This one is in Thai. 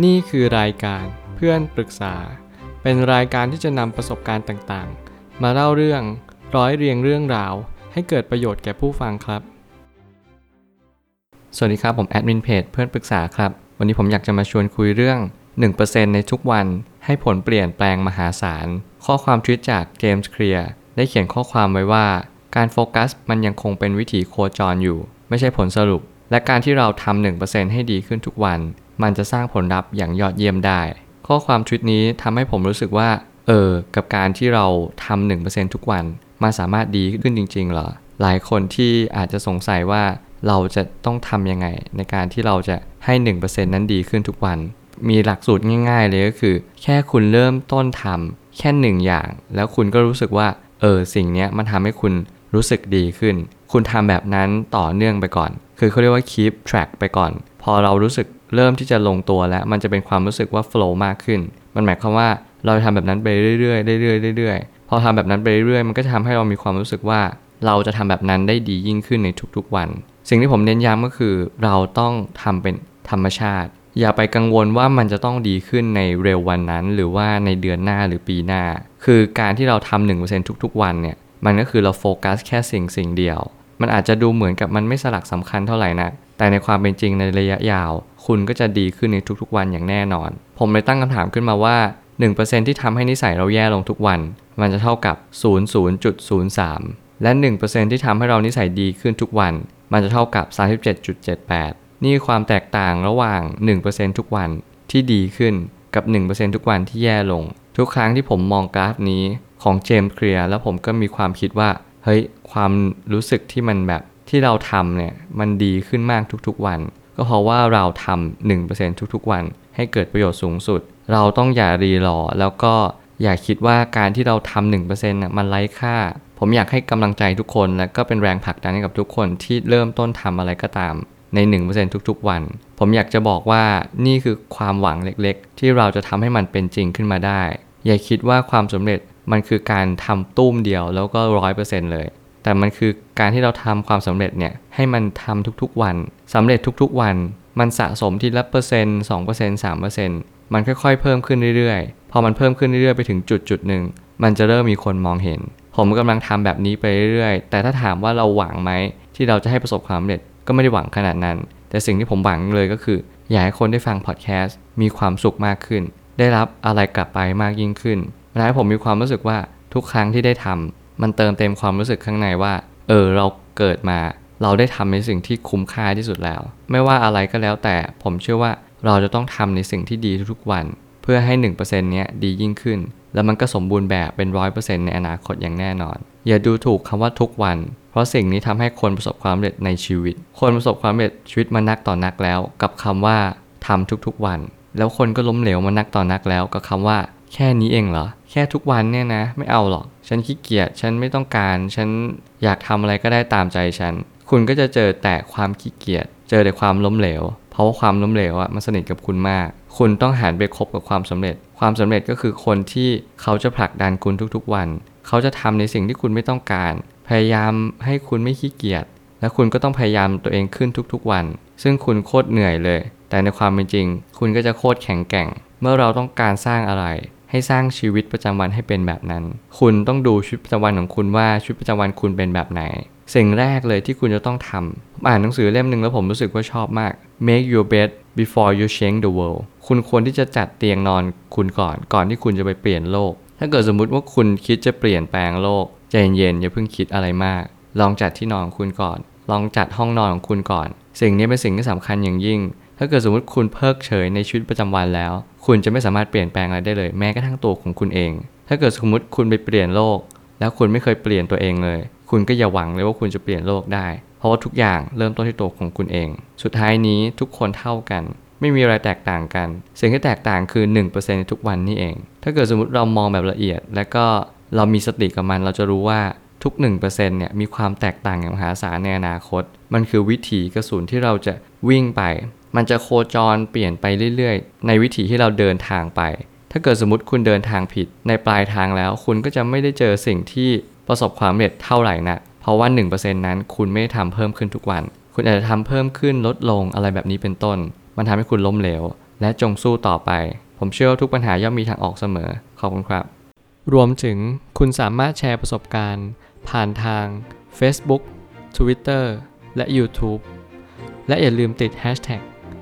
นี่คือรายการเพื่อนปรึกษา เป็นรายการที่จะนำประสบการณ์ต่างๆ มาเล่าเรื่องร้อยเรียงเรื่องราว ให้เกิดประโยชน์แก่ผู้ฟังครับ สวัสดีครับ ผมแอดมินเพจเพื่อนปรึกษาครับ วันนี้ผมอยากจะมาชวนคุยเรื่อง 1%ในทุกวันให้ผลเปลี่ยนแปลงมหาศาล ข้อความทวิตจากเจมส์เคลียร์ได้เขียนข้อความไว้ว่า การโฟกัสมันยังคงเป็นวิถีโคจรอยู่ ไม่ใช่ผลสรุป และการที่เราทำ1%ให้ดีขึ้นทุกวัน มันจะสร้างผลลัพธ์อย่างยอดเยี่ยมได้ ข้อความทวิตนี้ทำให้ผมรู้สึกว่า เออ กับการที่เราทำ1%ทุกวันมันสามารถดีขึ้นจริง ๆ เหรอ หลายคนที่อาจจะสงสัยว่าเราจะต้องทำยังไง ในการที่เราจะให้ 1%นั้นดีขึ้นทุกวัน มีหลักสูตรง่ายๆ เลยก็คือ แค่คุณเริ่มต้นทำแค่หนึ่งอย่าง แล้วคุณก็รู้สึกว่า เออ สิ่งนี้มันทำให้คุณรู้สึกดีขึ้น คุณทำแบบนั้นต่อเนื่องไปก่อน คือเขาเรียกว่า keep track ไปก่อน พอเรารู้สึก เริ่มที่จะลงตัวแล้ว มันจะเป็นความรู้สึกว่า flow มากขึ้น มันหมายความว่าเราทำแบบนั้นไปเรื่อยๆเรื่อยๆเรื่อยๆพอทำแบบนั้นไปเรื่อยๆมันก็จะทำให้เรามีความรู้สึกว่า เราจะทำแบบนั้นได้ดียิ่งขึ้นในทุกๆวัน สิ่งที่ผมเน้นย้ำก็คือ เราต้องทำเป็นธรรมชาติ อย่าไปกังวลว่ามันจะต้องดีขึ้นในเร็ววันนั้น หรือว่าในเดือนหน้าหรือปีหน้า คือการที่เราทำหนึ่งเปอร์เซ็นทุกๆ วันเนี่ยมันก็คือเราโฟกัสแค่สิ่งสิ่งเดียว มันอาจจะดูเหมือนกับมันไม่สลักสำคัญเท่าไหร่นัก แต่ในความเป็นจริงในระยะยาว คุณก็จะดีขึ้นในทุกๆวันอย่างแน่นอน ผมเลยตั้งคำถามขึ้นมาว่า 1%ที่ทำให้นิสัยเราแย่ลงทุกวัน มันจะเท่ากับ 00.03 และ 1%ที่ทำให้เรานิสัยดีขึ้นทุกวัน มันจะเท่ากับ 37.78 นี่ความแตกต่างระหว่าง 1%ทุกวันที่ดีขึ้นกับ 1%ทุกวันที่แย่ลง ทุกครั้งที่ผมมองกราฟนี้ของเจมส์เคลียร์แล้วผมก็มีความคิดว่า เฮ้ย ความรู้สึกที่มันแบบ ที่เราทำเนี่ยมันดีขึ้นมากทุกๆวัน ก็เพราะว่าเราทำ1%ทุกๆวัน ให้เกิดประโยชน์สูงสุด เราต้องอย่ารีรอ แล้วก็อย่าคิดว่าการที่เราทำ1%น่ะมันไร้ค่า ผมอยากให้กำลังใจทุกคน และก็เป็นแรงผลักดันให้กับทุกคนที่เริ่มต้นทำอะไรก็ตามใน 1%ทุกๆ วัน ผมอยากจะบอกว่านี่คือความหวังเล็กๆ ที่เราจะทำให้มันเป็นจริงขึ้นมาได้ อย่าคิดว่าความสำเร็จมันคือการทำตุ้มเดียวแล้วก็ร้อยเปอร์เซ็นต์เลย แต่มันคือการที่เราทำความสำเร็จเนี่ยให้มันทำทุกๆวันสำเร็จทุกๆวัน มันสะสมทีละเปอร์เซ็นต์สองเปอร์เซ็นต์สามเปอร์เซ็นต์มันค่อยๆเพิ่มขึ้นเรื่อยๆ พอมันเพิ่มขึ้นเรื่อยๆไปถึงจุดจุดหนึ่งมันจะเริ่มมีคนมองเห็น ผมกำลังทำแบบนี้ไปเรื่อยๆ แต่ถ้าถามว่าเราหวังไหมที่เราจะให้ประสบความสำเร็จก็ไม่ได้หวังขนาดนั้น แต่สิ่งที่ผมหวังเลยก็คือ อยากให้คนได้ฟังพอดแคสต์มีความสุขมากขึ้น ได้รับอะไรกลับไปมากยิ่งขึ้นมันทำให้ผมมีความรู้สึกว่าทุกครั้งที่ได้ทำ มันเติมเต็มความรู้สึกข้างในว่า เออเราเกิดมา เราได้ทำในสิ่งที่คุ้มค่าที่สุดแล้ว ไม่ว่าอะไรก็แล้วแต่ผมเชื่อว่าเราจะต้องทำในสิ่งที่ดีทุกๆวัน เพื่อให้ 1%เนี้ยดียิ่งขึ้น แล้วมันก็สมบูรณ์แบบเป็น100%ในอนาคตอย่างแน่นอน อย่าดูถูกคำว่าทุกวัน เพราะสิ่งนี้ทำให้คนประสบความสำเร็จในชีวิต คนประสบความสำเร็จชีวิตมานักต่อนักแล้ว กับคำว่าทำทุกๆวัน แล้วคนก็ล้มเหลวมานักต่อนักแล้วกับคำว่า แค่นี้เองเหรอ แค่ทุกวันเนี่ยนะ ไม่เอาหรอก ฉันขี้เกียจ ฉันไม่ต้องการ ฉันอยากทำอะไรก็ได้ตามใจฉัน คุณก็จะเจอแต่ความขี้เกียจ เจอแต่ความล้มเหลว เพราะว่าความล้มเหลวอะมันสนิทกับคุณมาก คุณต้องหันไปคบกับความสำเร็จ ความสำเร็จก็คือคนที่เขาจะผลักดันคุณทุกๆวัน เขาจะทำในสิ่งที่คุณไม่ต้องการ พยายามให้คุณไม่ขี้เกียจ และคุณก็ต้องพยายามตัวเองขึ้นทุกๆวัน ซึ่งคุณโคตรเหนื่อยเลย แต่ในความเป็นจริง คุณก็จะโคตรแข็งแกร่ง เมื่อเราต้องการสร้างอะไร ให้สร้างชีวิตประจำวันให้เป็นแบบนั้น คุณต้องดูชีวิตประจำวันของคุณว่าชีวิตประจำวันคุณเป็นแบบไหน สิ่งแรกเลยที่คุณจะต้องทำอ่านหนังสือเล่มหนึ่งแล้วผมรู้สึกว่าชอบมาก make your bed before you change the world คุณควรที่จะจัดเตียงนอนคุณก่อน ก่อนที่คุณจะไปเปลี่ยนโลก ถ้าเกิดสมมุติว่าคุณคิดจะเปลี่ยนแปลงโลกใจเย็นๆอย่าเพิ่งคิดอะไรมาก ลองจัดที่นอนของคุณก่อน ลองจัดห้องนอนของคุณก่อน สิ่งนี้เป็นสิ่งที่สำคัญอย่างยิ่ง ถ้าเกิดสมมติคุณเพิกเฉยในชีวิตประจำวันแล้ว คุณจะไม่สามารถเปลี่ยนแปลงอะไรได้เลย แม้กระทั่งตัวของคุณเอง ถ้าเกิดสมมติคุณไปเปลี่ยนโลก แล้วคุณไม่เคยเปลี่ยนตัวเองเลย คุณก็อย่าหวังเลยว่าคุณจะเปลี่ยนโลกได้ เพราะว่าทุกอย่างเริ่มต้นที่ตัวของคุณเอง สุดท้ายนี้ทุกคนเท่ากัน ไม่มีอะไรแตกต่างกัน สิ่งที่แตกต่างคือ 1%ในทุกวันนี่เอง ถ้าเกิดสมมติเรามองแบบละเอียด แล้วก็เรามีสติกับมันเราจะรู้ว่าทุก 1%เนี่ยมีความแตกต่างอย่างมหาศาลในอนาคต มันคือวิถีกระสุนที่เราจะวิ่งไป มันจะโคจรเปลี่ยนไปเรื่อยๆ ในวิถีที่เราเดินทางไป ถ้าเกิดสมมติคุณเดินทางผิดในปลายทางแล้ว คุณก็จะไม่ได้เจอสิ่งที่ประสบความสำเร็จเท่าไหร่นะเพราะว่า 1%นั้นคุณไม่ทำเพิ่มขึ้นทุกวัน คุณอาจจะทำเพิ่มขึ้นลดลงอะไรแบบนี้เป็นต้น มันทำให้คุณล้มเหลว และจงสู้ต่อไป ผมเชื่อว่าทุกปัญหาย่อมมีทางออกเสมอ ขอบคุณครับ รวมถึงคุณสามารถแชร์ประสบการณ์ ผ่านทาง Facebook Twitter และ YouTube และอย่าลืมติด hashtag